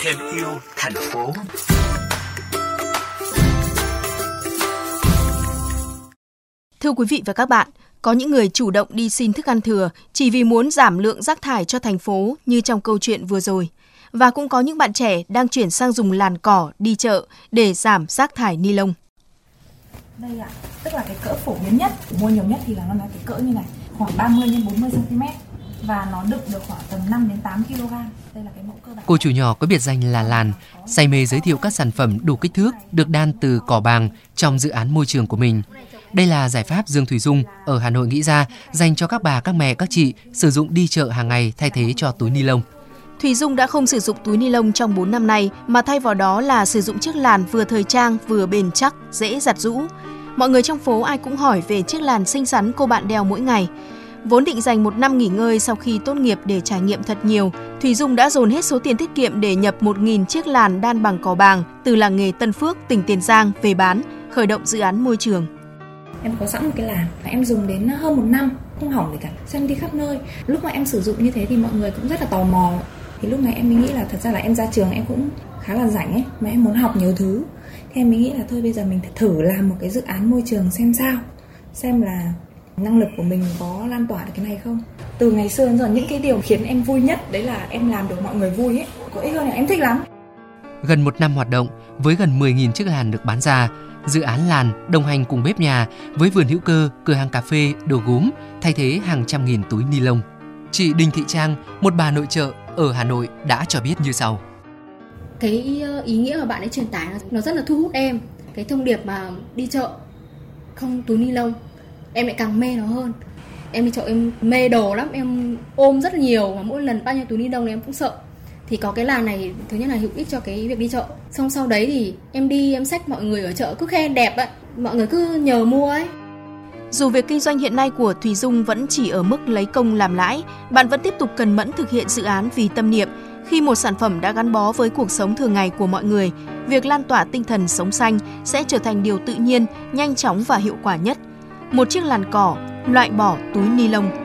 Thêm yêu thành phố. Thưa quý vị và các bạn, có những người chủ động đi xin thức ăn thừa chỉ vì muốn giảm lượng rác thải cho thành phố như trong câu chuyện vừa rồi. Và cũng có những bạn trẻ đang chuyển sang dùng làn cỏ đi chợ để giảm rác thải ni lông. Đây ạ, tức là cái cỡ phổ biến nhất, mua nhiều nhất thì là nó là cái cỡ như này, khoảng 30 x 40 cm và nó đựng được khoảng tầm 5 đến 8 kg. Đây là cái mẫu cơ bản. Cô chủ nhỏ có biệt danh là Làn, say mê giới thiệu các sản phẩm đủ kích thước được đan từ cỏ bàng trong dự án môi trường của mình. Đây là giải pháp Dương Thủy Dung ở Hà Nội nghĩ ra dành cho các bà, các mẹ, các chị sử dụng đi chợ hàng ngày thay thế cho túi ni lông. Thùy Dung đã không sử dụng túi ni lông trong 4 năm nay mà thay vào đó là sử dụng chiếc làn vừa thời trang vừa bền chắc, dễ giặt rũ. Mọi người trong phố ai cũng hỏi về chiếc làn xinh xắn cô bạn đeo mỗi ngày. Vốn định dành một năm nghỉ ngơi sau khi tốt nghiệp để trải nghiệm thật nhiều, Thùy Dung đã dồn hết số tiền tiết kiệm để nhập 1.000 chiếc làn đan bằng cỏ bàng từ làng nghề Tân Phước, tỉnh Tiền Giang về bán, khởi động dự án môi trường. Em có sẵn một cái làn và em dùng đến hơn một năm, không hỏng gì cả. Xem đi khắp nơi. Lúc mà em sử dụng như thế thì mọi người cũng rất là tò mò. Thì lúc này em mới nghĩ là thật ra là em ra trường em cũng khá là rảnh ấy, mà em muốn học nhiều thứ. Thì em mới nghĩ là thôi bây giờ mình thử làm một cái dự án môi trường xem sao. Xem là năng lực của mình có lan tỏa được cái này không từ ngày xưa đến giờ những cái điều khiến em vui nhất đấy là em làm được mọi người vui ấy có ích hơn là em thích lắm Gần một năm hoạt động, với gần 10.000 chiếc làn được bán ra, dự án làn đồng hành cùng bếp nhà với vườn hữu cơ, cửa hàng cà phê, đồ gốm thay thế hàng trăm nghìn túi ni lông. Chị Đinh Thị Trang, một bà nội trợ ở Hà Nội đã cho biết như sau. Cái ờ, ý nghĩa mà bạn ấy truyền tải nó rất là thu hút em. Cái thông điệp mà đi chợ không túi ni lông em lại càng mê nó hơn em đi chợ em mê đồ lắm em ôm rất nhiều và mỗi lần bao nhiêu túi ni lông này em cũng sợ thì có cái làn này thứ nhất là hữu ích cho cái việc đi chợ xong sau đấy thì em đi em xách mọi người ở chợ cứ khen đẹp ấy mọi người cứ nhờ mua ấy Dù việc kinh doanh hiện nay của Thùy Dung vẫn chỉ ở mức lấy công làm lãi, bạn vẫn tiếp tục cần mẫn thực hiện dự án vì tâm niệm. Khi một sản phẩm đã gắn bó với cuộc sống thường ngày của mọi người, việc lan tỏa tinh thần sống xanh sẽ trở thành điều tự nhiên, nhanh chóng và hiệu quả nhất. Một chiếc làn cỏ, loại bỏ túi ni lông.